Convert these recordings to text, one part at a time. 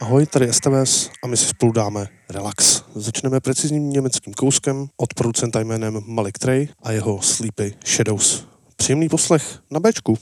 Ahoj, tady STVS a my si spolu dáme relax. Začneme precizním německým kouskem od producenta jménem Malik Trey a jeho Sleepy Shadows. Příjemný poslech na Bčku.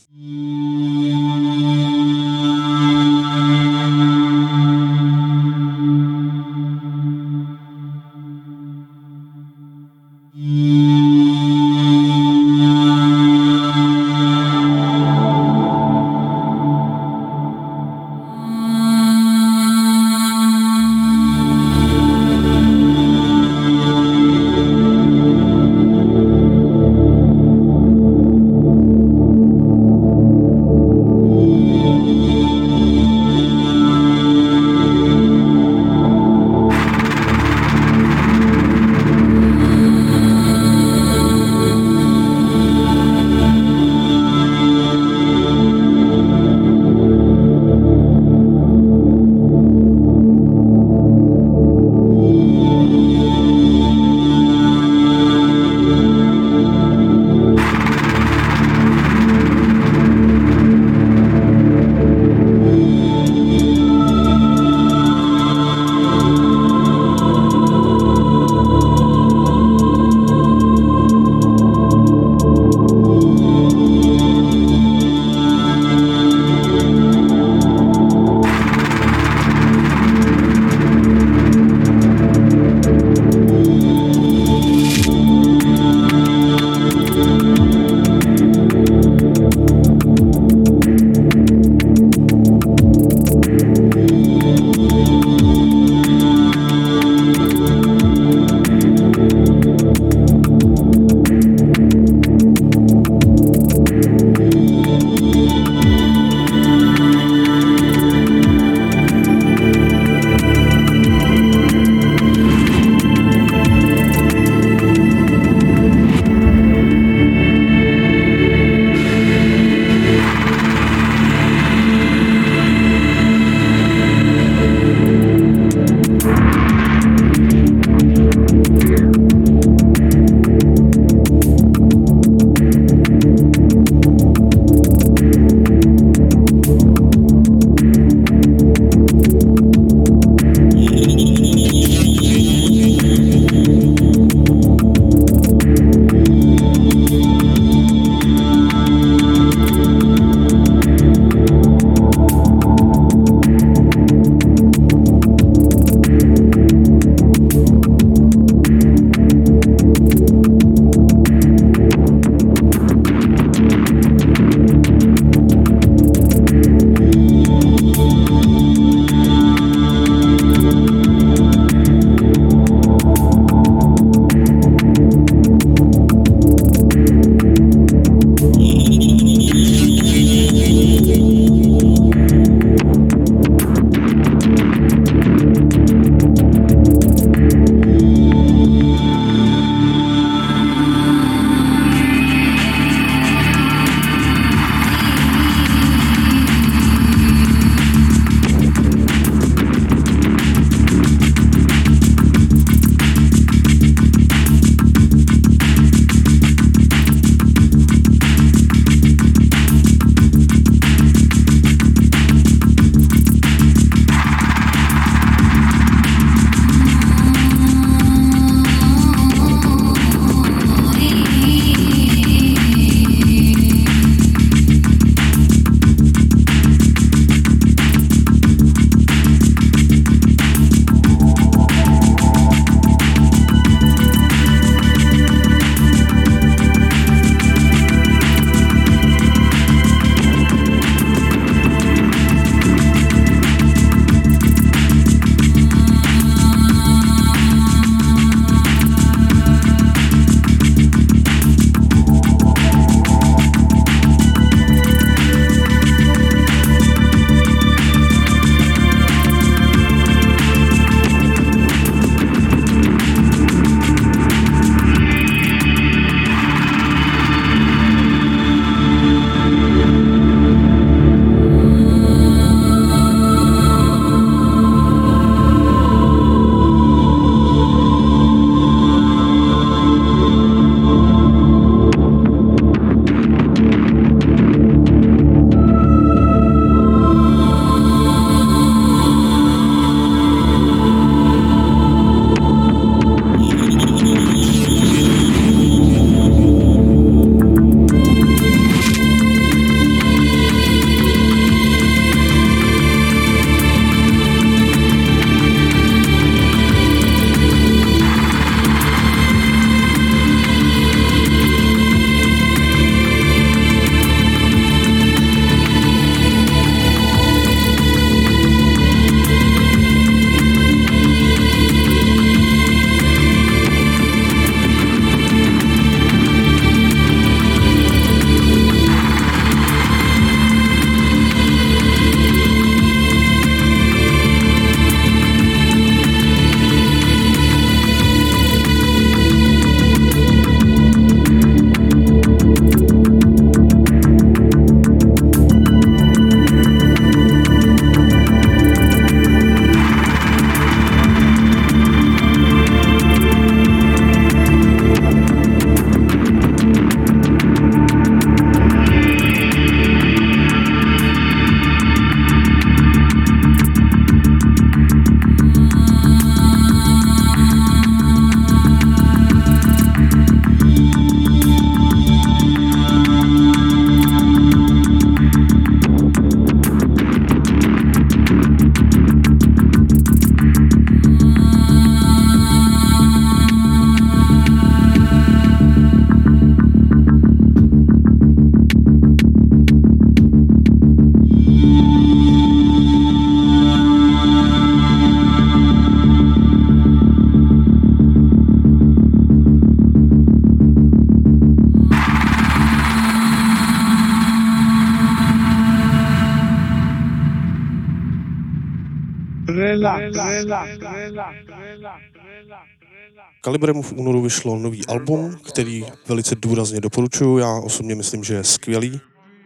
Kalibrem v únoru vyšlo nový album, který velice důrazně doporučuju. Já osobně myslím, že je skvělý.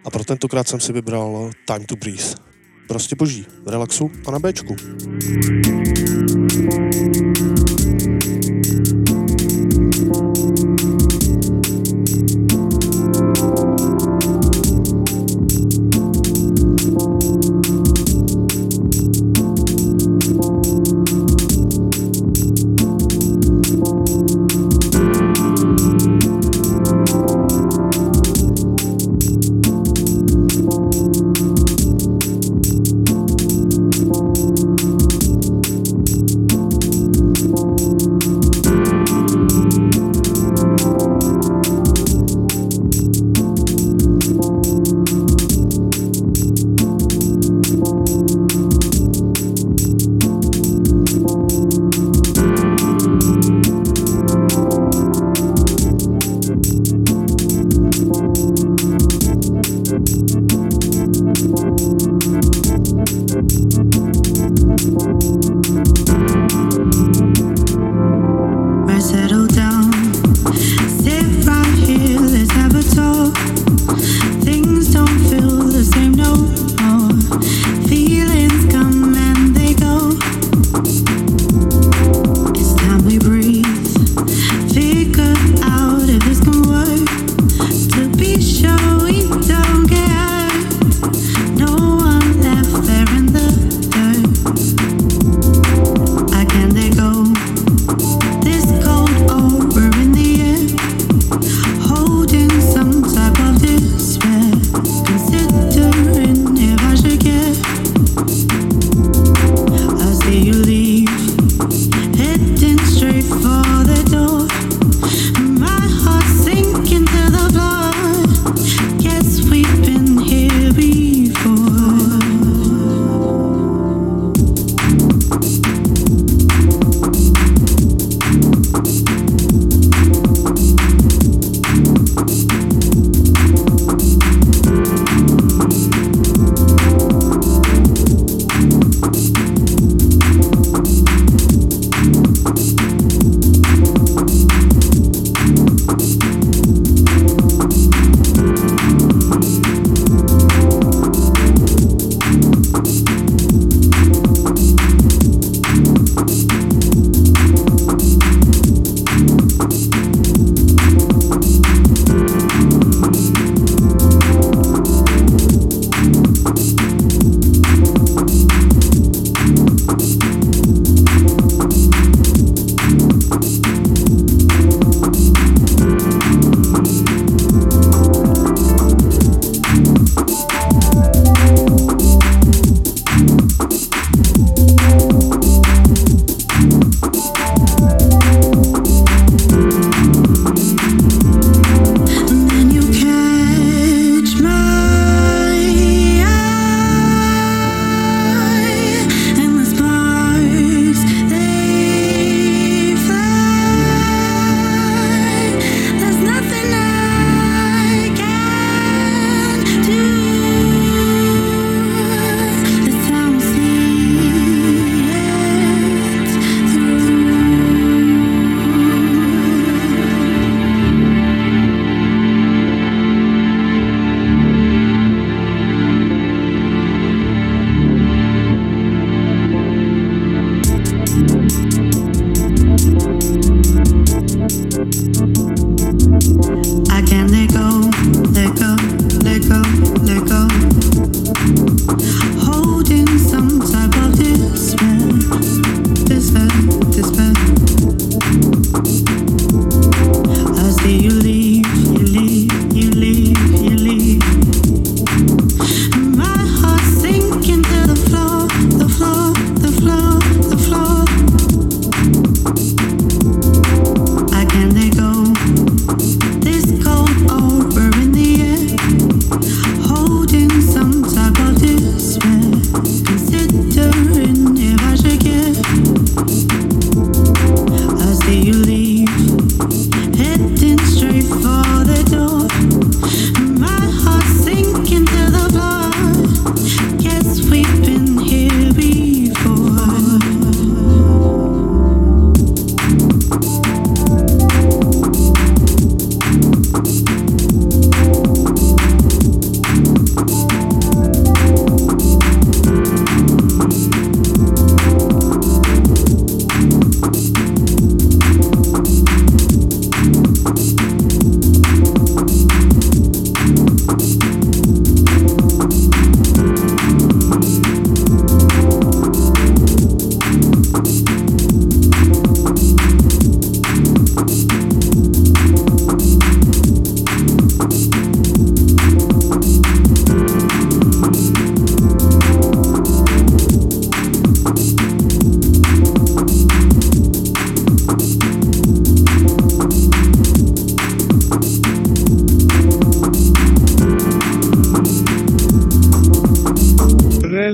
A pro tentokrát jsem si vybral Time to Breathe. Prostě boží, relaxu a na Bčku.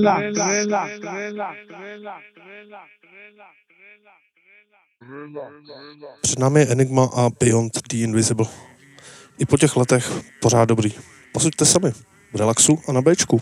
Relax, relax, relax, Před námi je Enigma a Beyond the Invisible. I po těch letech pořád dobrý. Posuďte sami. V relaxu a na Bčku.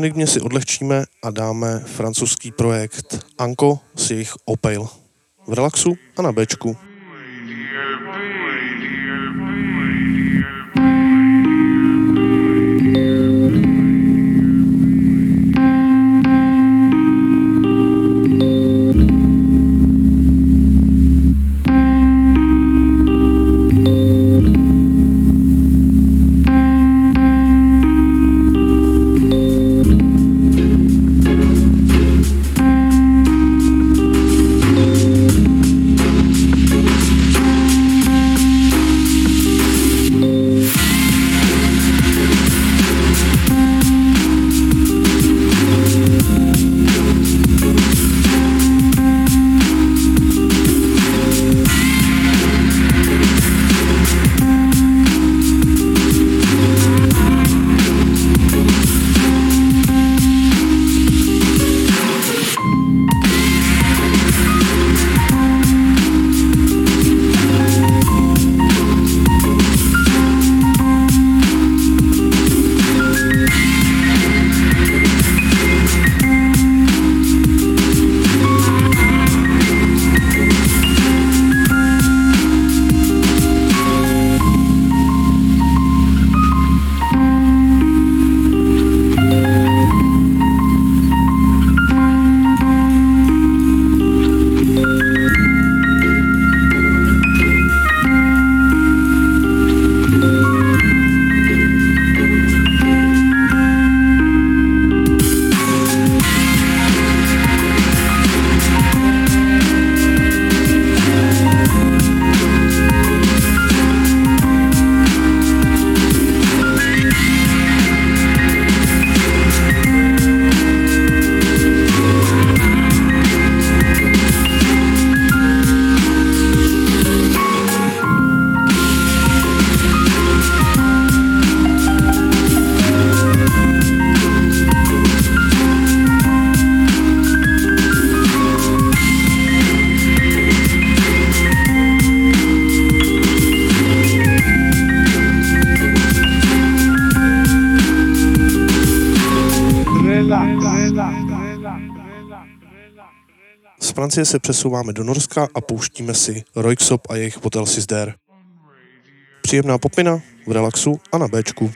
Enigmě si odlehčíme a dáme francouzský projekt Anko s jejich Opel. V relaxu a na Bčku. Francie se přesouváme do Norska a pouštíme si Roixop a jejich Hotel There. Příjemná popina v relaxu a na Bčku.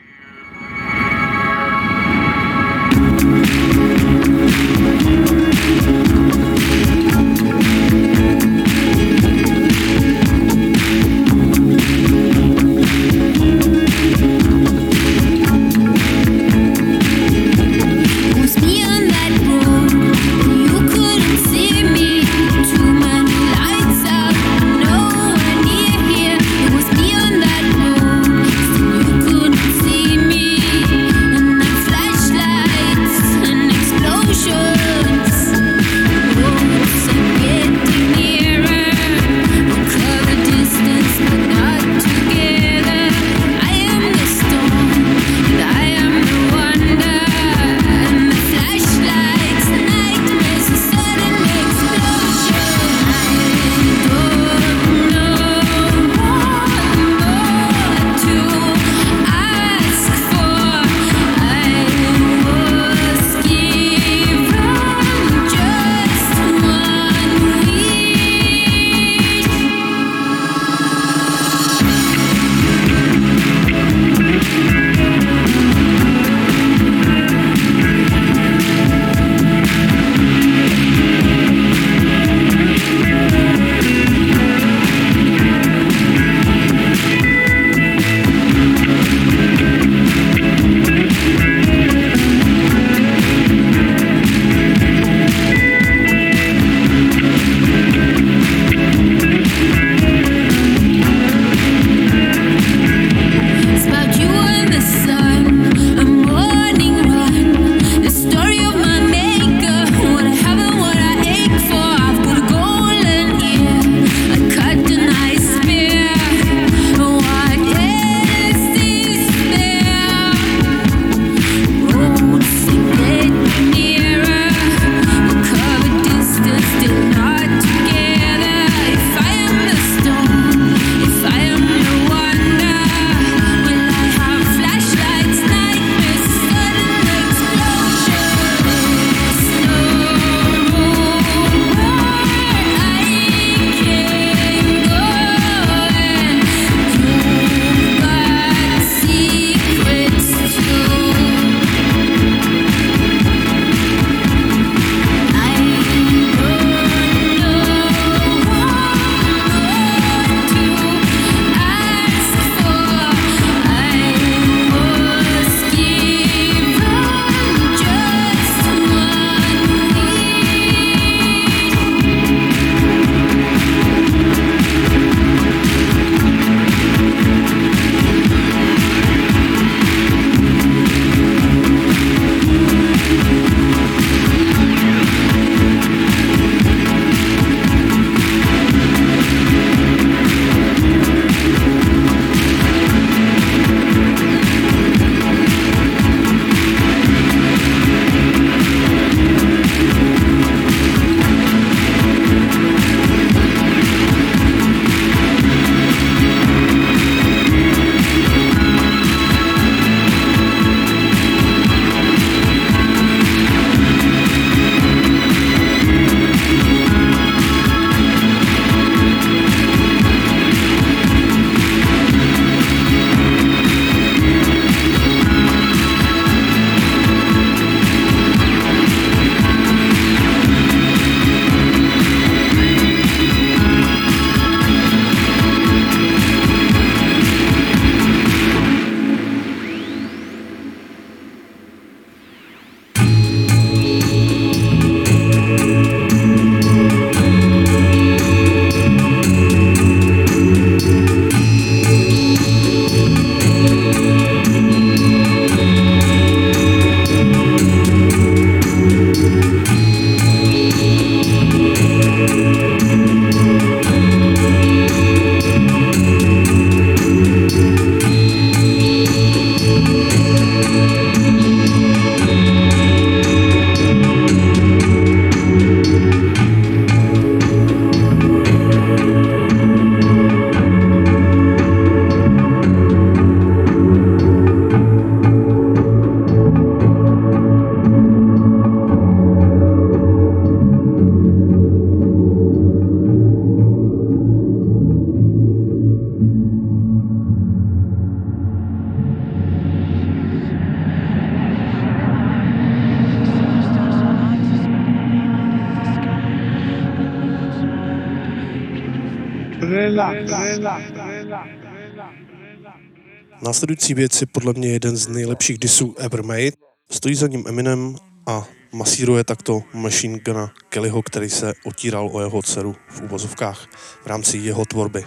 Následující věc je podle mě jeden z nejlepších disů ever made. Stojí za ním Eminem a masíruje takto Machine Guna Kellyho, který se otíral o jeho dceru v úvozovkách v rámci jeho tvorby.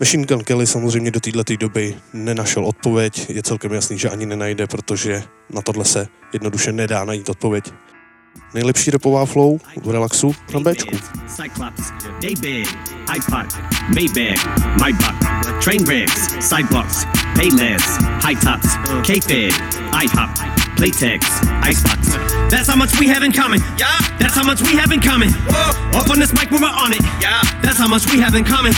Machine Gun Kelly samozřejmě do této doby nenašel odpověď, je celkem jasný, že ani nenajde, protože na tohle se jednoduše nedá najít odpověď. Nejlepší repová flow v relaxu na Bčku. Cyclops, iPod, train sidewalks, Payless, high tops, K-Fed, IHOP, Playtex, Icebox. That's how much we have in common. Yeah. That's how much we have in common. Whoa. Up on this mic, we're on it. Yeah. That's how much we have in common.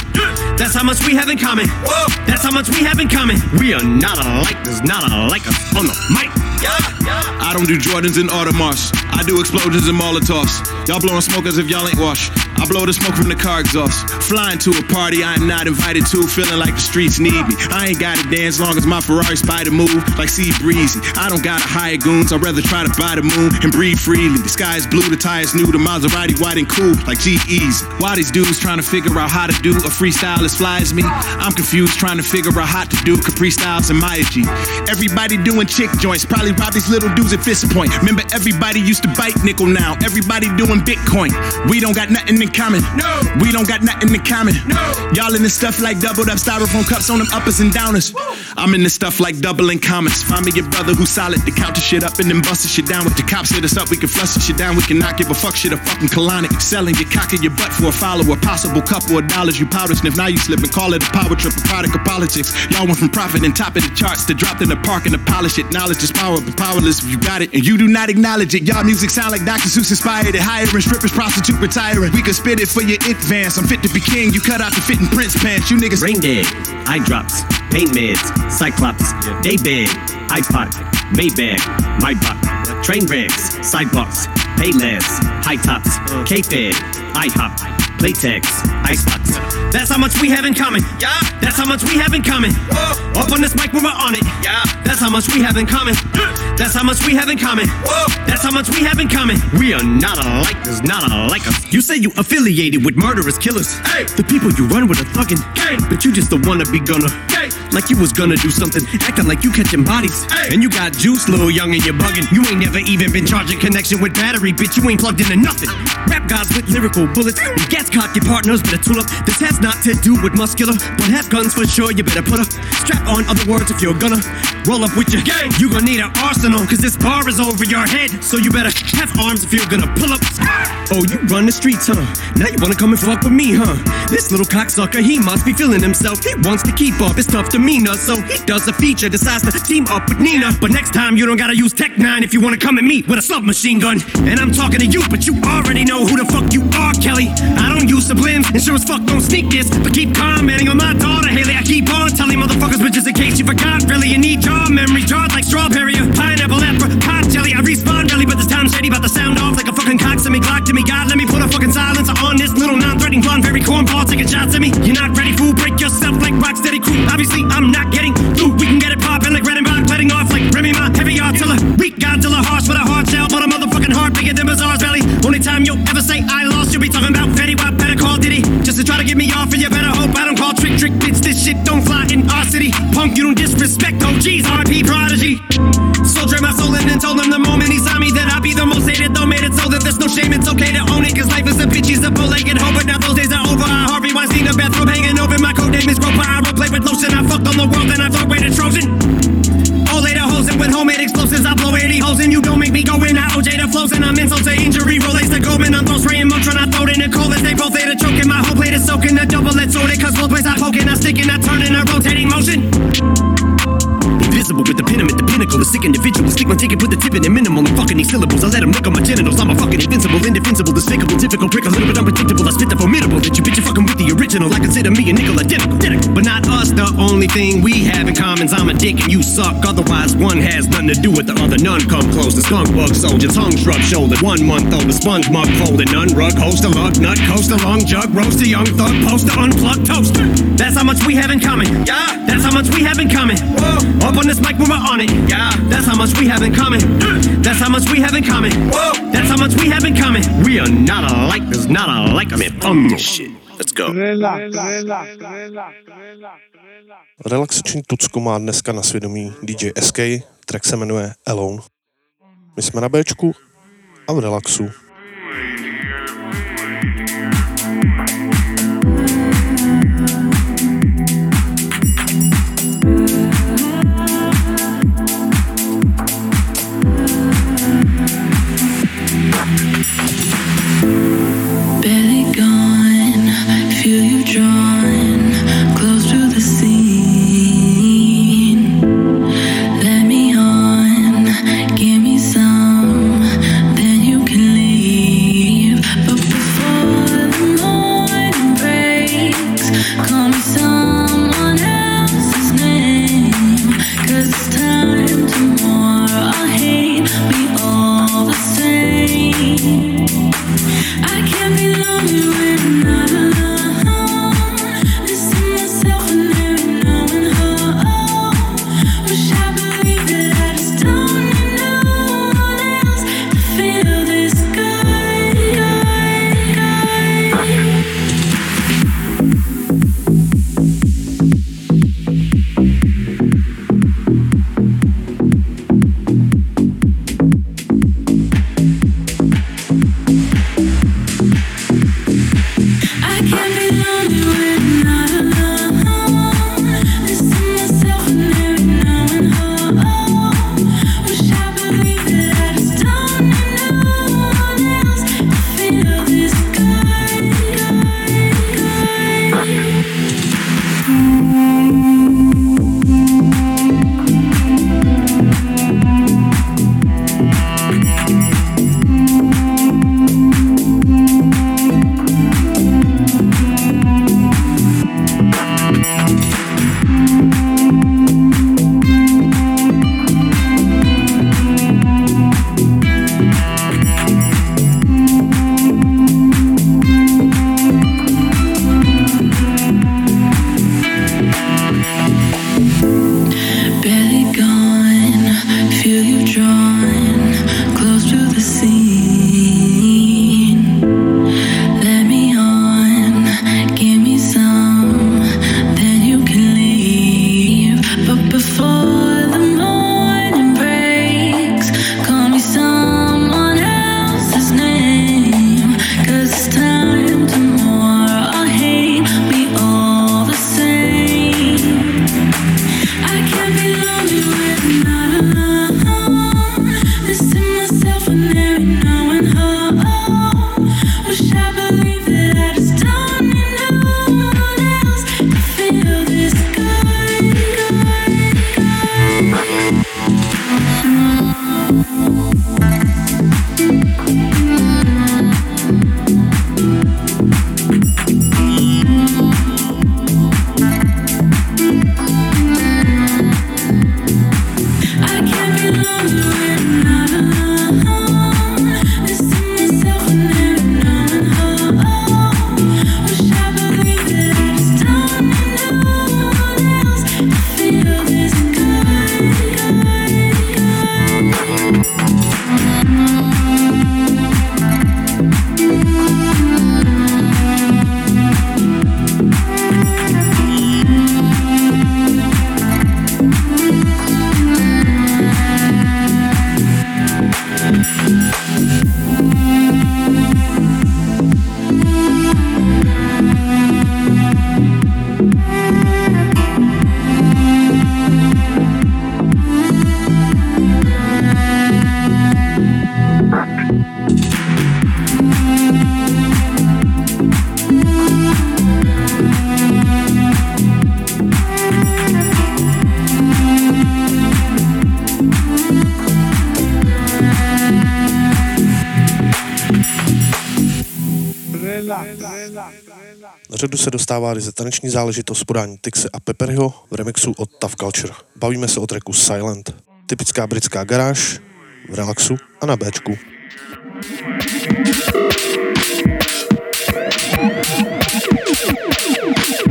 That's how much we have in common. Whoa. That's how much we have in common. We are not alike. There's not alike us on the mic. Yeah. Yeah. I don't do Jordans and Audemars. I do explosions and Molotovs. Y'all blowing smoke as if y'all ain't washed. I blow the smoke from the car exhaust. Flying to a party I am not invited to, feeling like the streets need me. I ain't gotta dance long as my Ferrari spider move like Sea Breezy. I don't gotta hire goons, I'd rather try to buy the moon and breathe freely. The sky is blue, the tires new, the Maserati white and cool like G Easy. Why these dudes trying to figure out how to do a freestyle as fly as me? I'm confused trying to figure out how to do Capri Styles and Maya G. Everybody doing chick joints, probably rob these little dudes at Fist Point. Remember, everybody used to bite nickel now. Everybody doing Bitcoin. We don't got nothing in common. No. We don't got nothing in common. No. Y'all in this stuff like doubled up styrofoam cups on them uppers and downers. I'm in this stuff like doubling comments. Find me your brother who's solid to count the shit up and then bust the shit down. With the cops hit us up, we can flush the shit down. We can not give a fuck shit a fucking colonic. Selling your cock in your butt for a follower. Possible couple of dollars you powder sniff. Now you slip and call it a power trip, a product of politics. Y'all went from profit and top of the charts to dropped in the park and to polish it. Knowledge is power, but powerless if you got it and you do not acknowledge it. Y'all music sound like Dr. Seuss inspired it. Hiring strippers, prostitute retiring. We could spit it for your advance. I'm fit to be king. You cut out the fitting prince pants. You niggas Brain dead, eye drops, pain meds, Cyclops, Day Daybed, iPod, Maybach, Maybach, train wrecks, sidewalks, Payless, high tops, K-Fed, IHOP, Playtex, Icebox. That's how much we have in common. Yeah. That's how much we have in common. Whoa. Up on this mic, when we're on it. Yeah. That's how much we have in common. That's how much we have in common. Whoa. That's how much we have in common. We are not alike. There's not alike us. You say you affiliated with murderous killers. Hey. The people you run with are thuggin'. Hey. But you just don't wanna be gonna. Hey. Like you was gonna do something, acting like you catching bodies. Hey. And you got juice, little young, and you're bugging. You ain't never even been charging connection with battery, bitch. You ain't plugged into nothing. Rap gods with lyrical bullets. You gas cock your partners, better tool up. This has not to do with muscular, but have guns for sure. You better put a strap on. Other words, if you're gonna roll up with your gang, you gonna need an arsenal, cause this bar is over your head. So you better have arms if you're gonna pull up. Ah! Oh, you run the streets, huh? Now you wanna come and fuck with me, huh? This little cocksucker, he must be feeling himself. He wants to keep up his tough demeanor, so he does a feature, decides to team up with Nina. But next time, you don't gotta use Tech N9ne if you wanna come at me with a submachine gun. And I'm talking to you, but you already know who the fuck you are, Kelly. I don't use sublims, and as fuck don't sneak this. But keep commenting on my daughter, Hailie. I keep on telling motherfuckers, but just in case you forgot, really, you need jaw memory, jarred like strawberry or pineapple, apricot jelly. I respawn really, but this time shady about to sound off like a fucking cock to me, Glock to me. God, let me put a fucking silencer on this little non-threatening blonde, very cornball taking shots at me. You're not ready, fool. Break yourself like Rocksteady crew. Obviously, I'm not getting through. We can get it poppin' like Redenbach, letting off like Remy Ma, heavy artiller. Weak Godzilla, harsh with a hard shell, but a heart bigger than Bazaar's belly. Only time you'll ever say I lost, you'll be talking about Fetty Wap, better call Diddy. Just to try to get me off, and you better hope I don't call trick trick bitch. This shit don't fly in our city. Punk, you don't disrespect OGs, RP prodigy. So drank my soul and told him the moment he saw me that I'd be the most hated, though made it so that there's no shame. It's okay to own it, cause life is a bitch, he's a bow-legged hoe, but now those The flows and I'm insult to injury. Relays the Goldman, I'm throw spraying Motron, I throw it in the cold as they both later choking. My whole plate is soaking, the double it's sorted, cause both ways I poking, I stick and I turn in a rotating motion. Invisible with the pin, I'm at the pinnacle. A sick individual. Stick my ticket, put the tip in it minimal. And fucking these syllables. I let them lick on my genitals. I'm a fucking invincible, indefensible, despicable, difficult prick, a little bit unpredictable. I spit the formidable. That you bitch, you fucking with the original. I consider me a nickel identical. identical. But not the only thing we have in common is I'm a dick and you suck. Otherwise, one has nothing to do with the other. None come close. The skunk bug soldier, tongue shrub shoulder. One month old, the sponge mug folded. None rug, host a lug, nut, coast a long jug, roast a young thug, poster, unplugged toaster. That's how much we have in common. Yeah, that's how much we have in common. Whoa, up on this mic, we're on it. Yeah, that's how much we have in common. That's how much we have in common. Whoa, that's how much we have in common. We are not alike. There's not um, Tucko. Relaxační Tucko má dneska na svědomí DJ SK, track se jmenuje Alone. My jsme na Bčku a v relaxu. Na řadu se dostává ryze taneční záležitost podání Tixe a Pepperho v remixu od Tough Culture. Bavíme se o tracku Silent. Typická britská garáž, v relaxu a na Bčku. Thank you.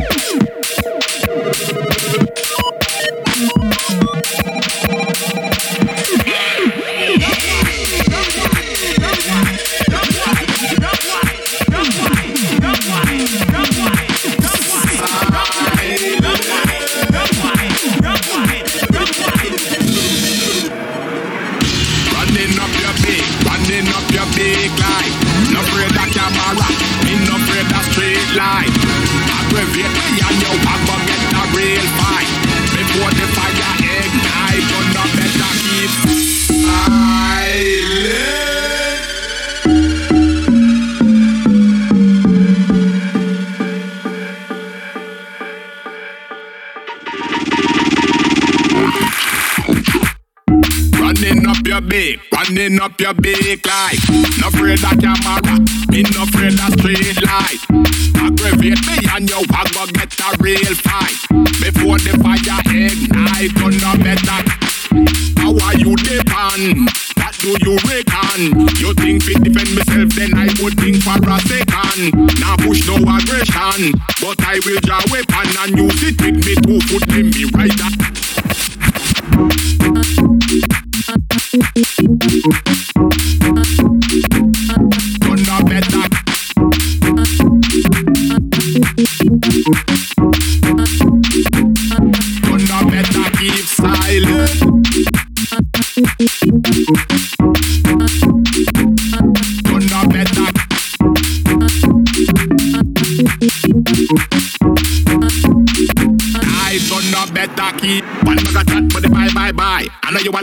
camera. Me no afraid of street life, Aggravate me and you, I'm get a real fight. Beak, running up your beak like No afraid of camera, me no afraid of street light. Aggravate me and you a go get a real fight. Before the fire ignite, no better. How are you depend? What do you reckon? You think fit defend myself, then I would think for a second. Now push no aggression But I will draw weapon and use it with me. Two foot me right silent.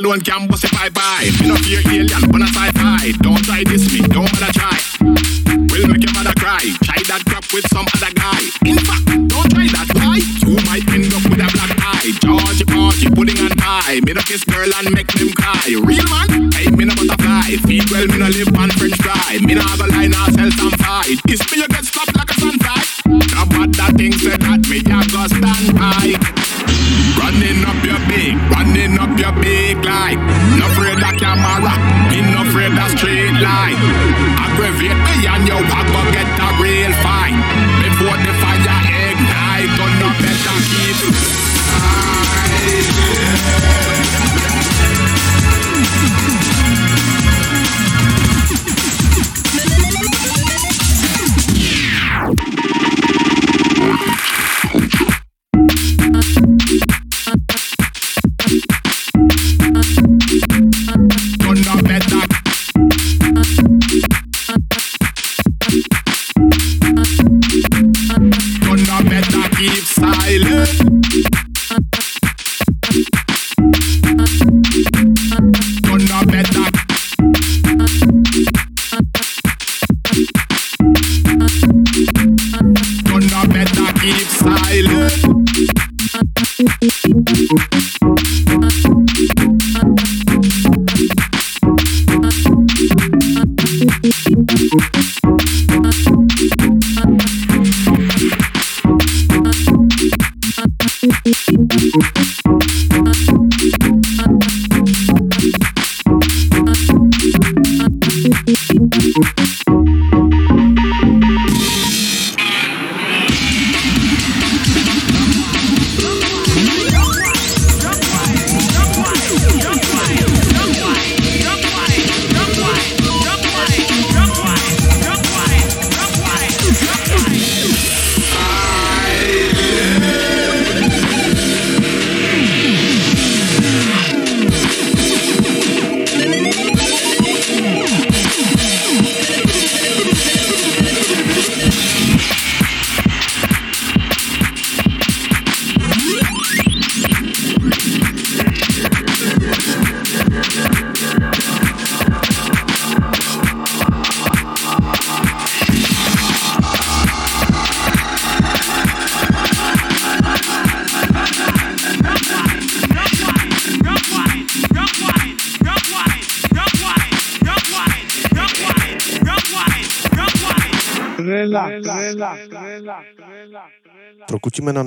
Alone can bust it bye bye Me no fear alien, but a sci-fi. Don't try this me, don't bother try. Will make your mother cry. Try that crap with some other guy. In fact, don't try that why? You might end up with a black eye. Georgie party, pudding and pie. Me no kiss girl and make them cry. Real man, hey me no butterfly. Feed well, me no live on french fry. Me no have a line or sell some fight. This me you get slapped like a sunfly Things say that me ya go stand by Running up your big, running up your big light. No afraid of camera, me no afraid of street light. Aggravate me and you a go get a real fight. Before the fire ignite, no better keep Turn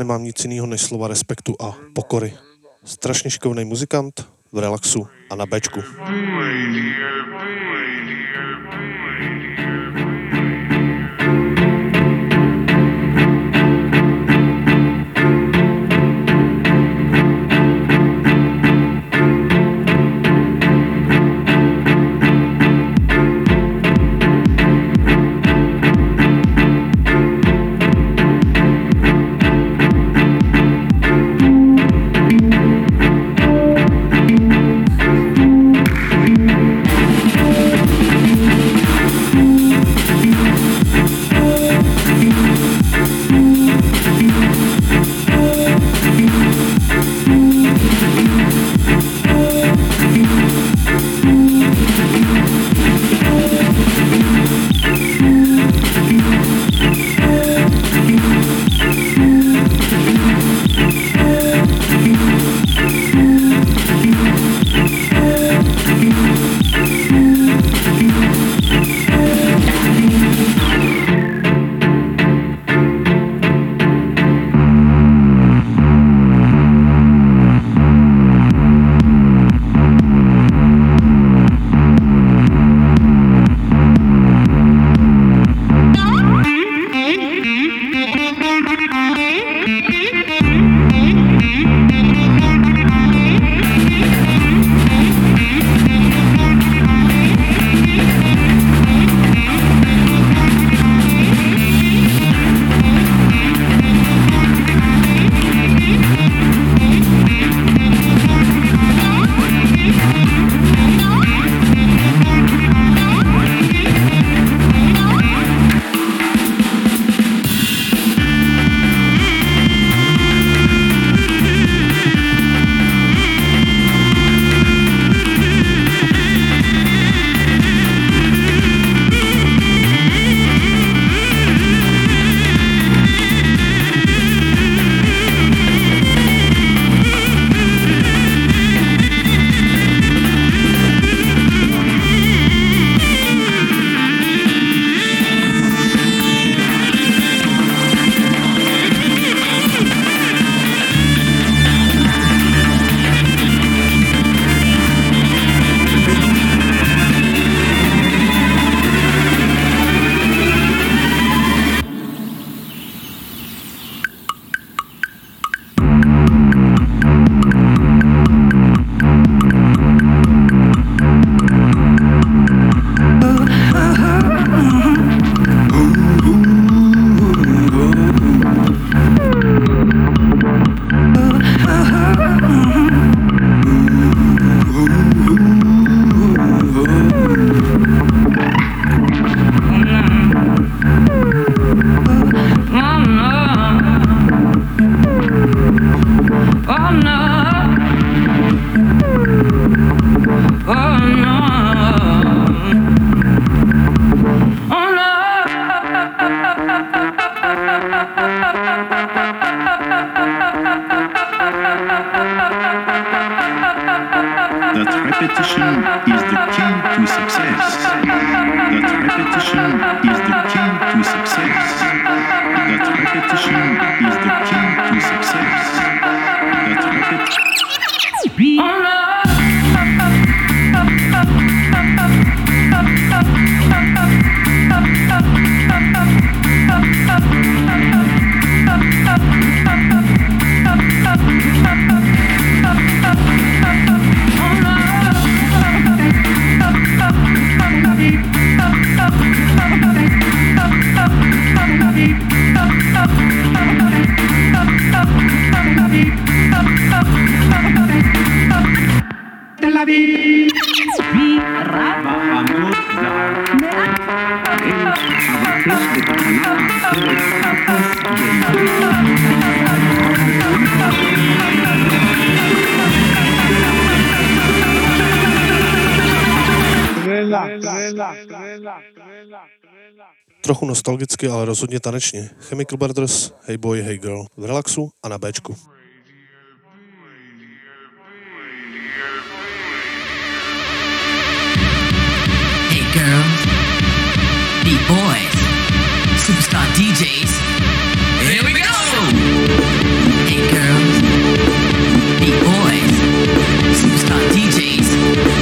nemám nic jiného než slova respektu a pokory. Strašně šikovný muzikant, v relaxu a na bečku. Thank Trochu nostalgicky, ale rozhodně tanečně. Chemical Brothers, Hey Boy, Hey Girl v relaxu a na Bčku. Girls, beat boys, superstar DJs. Here we go. Hey girls, beat boys, superstar DJs.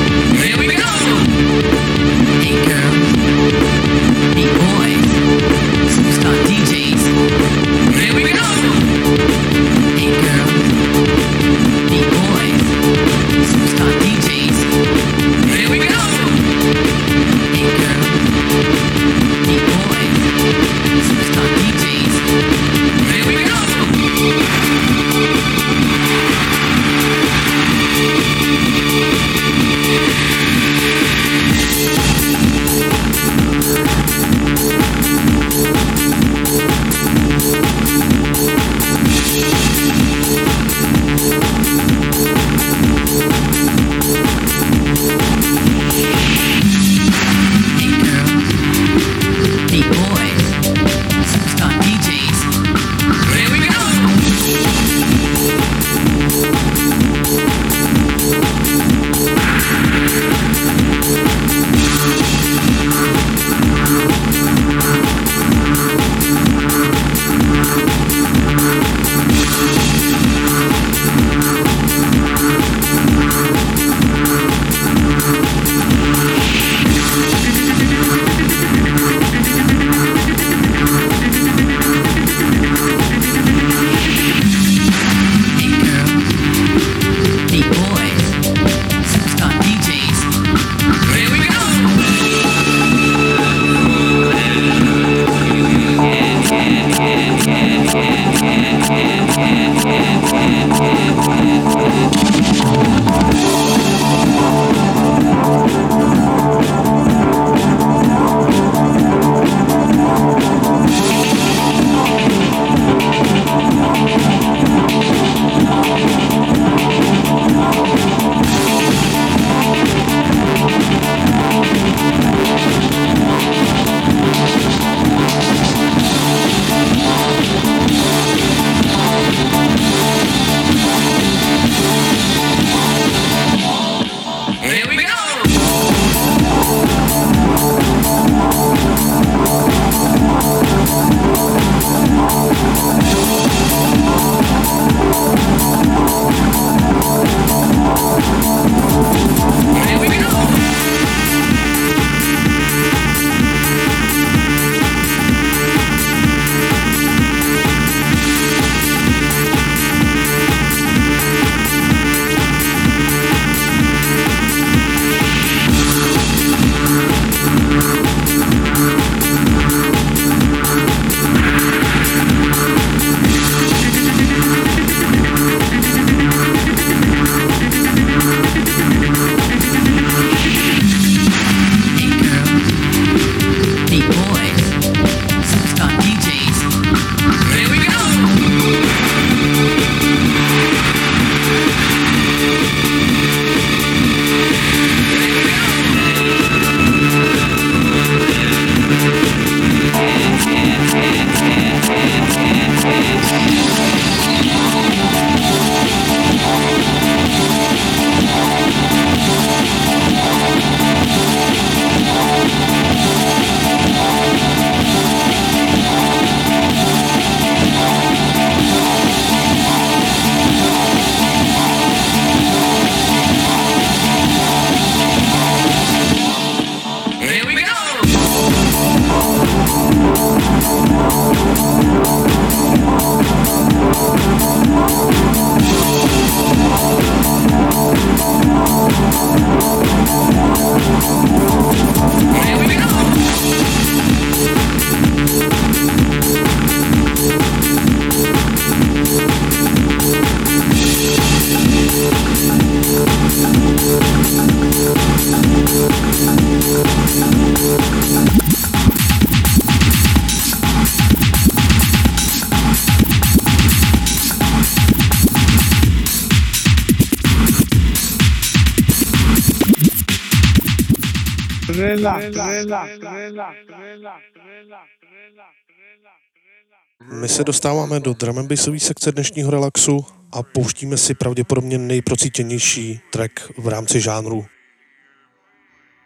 Se dostáváme do drum and sekce dnešního relaxu a pouštíme si pravděpodobně nejprocítěnější track v rámci žánru.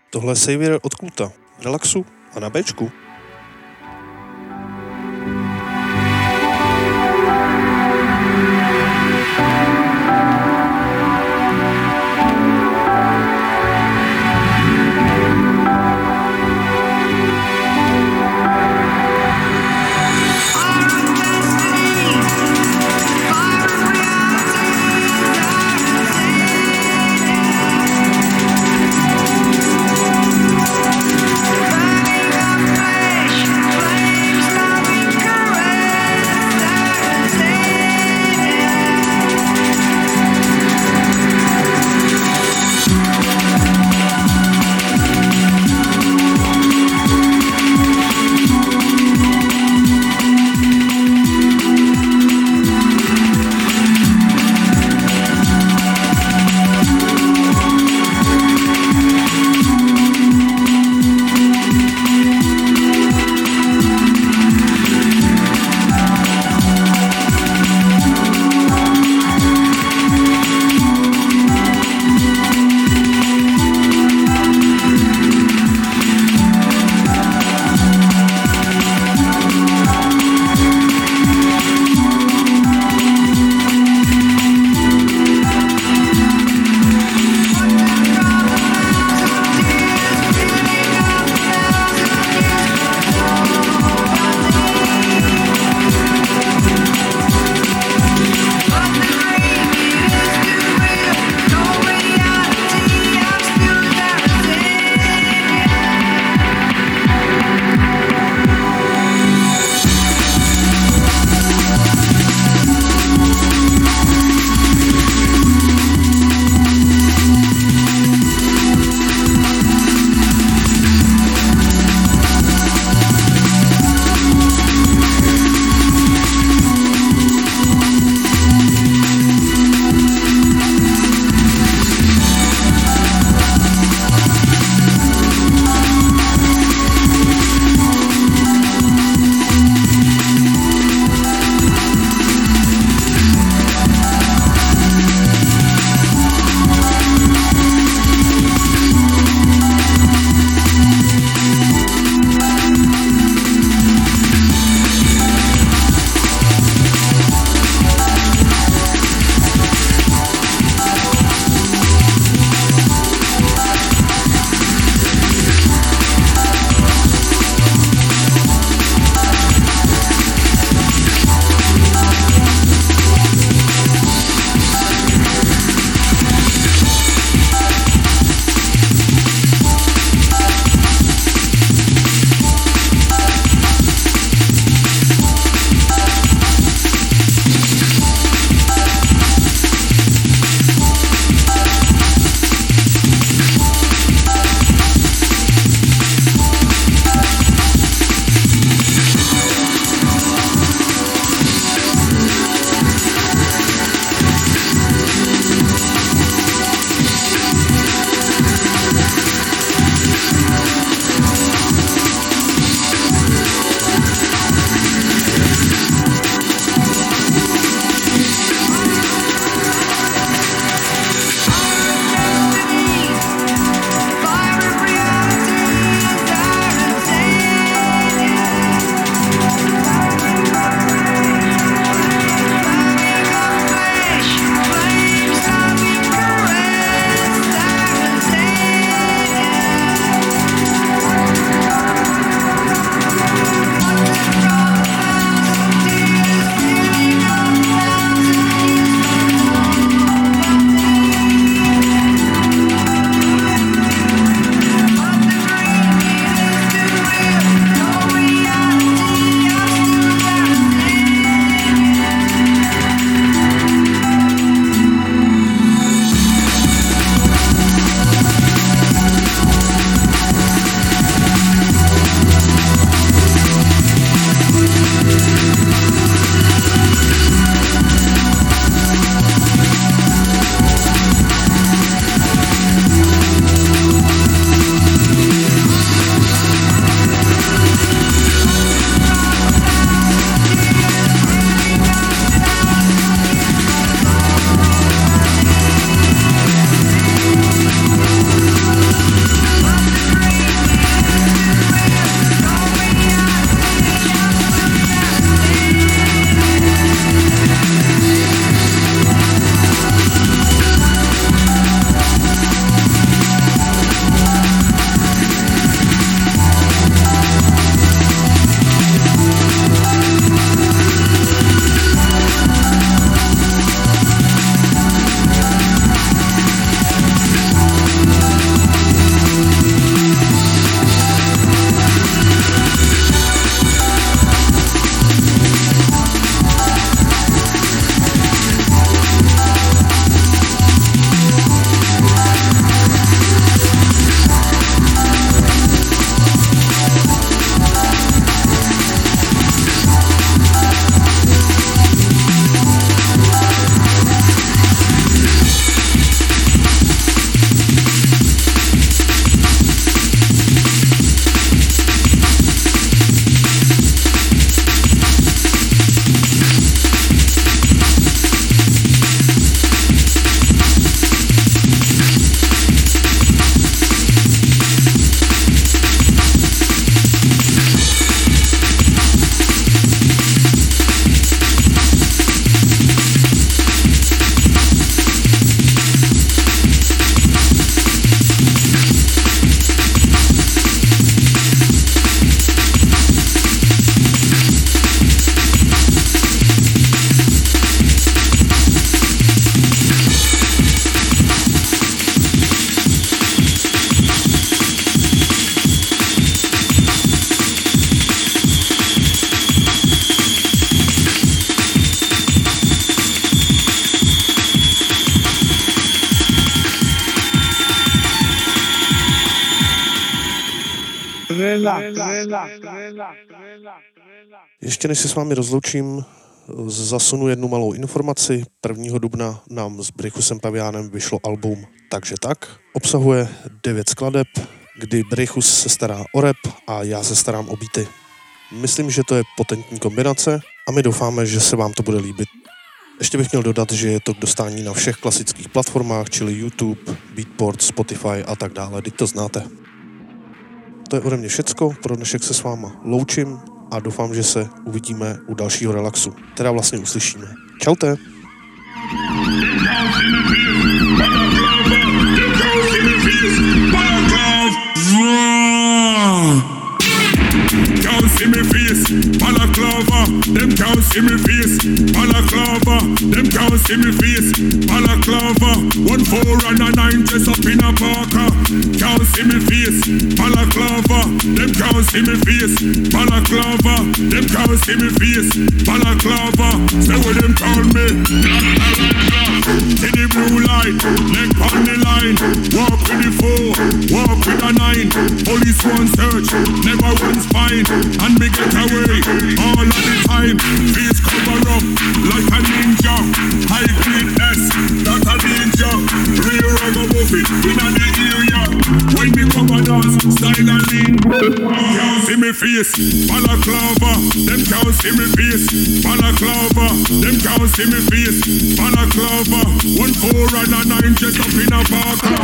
Tohle je Savior od Kluta. Relaxu a na Bčku. Ještě než se s vámi rozloučím, zasunu jednu malou informaci. 1. dubna nám s Brychusem Paviánem vyšlo album Takže tak. Obsahuje 9 skladeb, kdy Brychus se stará o rap a já se starám o beaty. Myslím, že to je potentní kombinace a my doufáme, že se vám to bude líbit. Ještě bych měl dodat, že je to k dostání na všech klasických platformách, čili YouTube, Beatport, Spotify a tak dále, teď to znáte. To je ode mě všecko, pro dnešek se s váma loučím a doufám, že se uvidíme u dalšího relaxu, teda vlastně uslyšíme. Čaute! Can't Them can't see me face, balaclava. Them can't see me face, balaclava. One four and a nine dress up in a parka. Can't see me face, balaclava. Them can't see me face, balaclava. Them can't see me face, balaclava. Say what them call me. In the blue light, leg on the line. Walk with the four, walk with a nine. Police one search, never once find. And me get away all of the time. Face cover up like a ninja. High grade S, that a danger. Real ragamuffin in a the area. When me come and dance, style and lean. Can't see me face, balaclava. Them can't see me face, balaclava. Them can't see me face, balaclava. One four and a nine just up in a parka.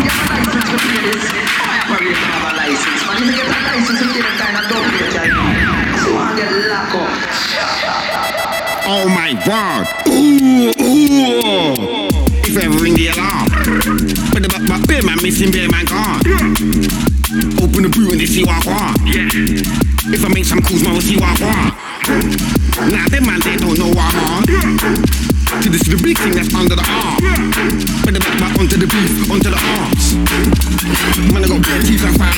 Oh my god. Ooh, ooh. If ever ring the alarm. But the back bear man missing bear man gone. Open the boot and they see what I want. If I make some calls, man will see what I want. Nah, them man they don't know what I'm on. See this is the big thing that's under the arm. But the back back onto the beef, onto the arms. Man, I got bare teeth and fat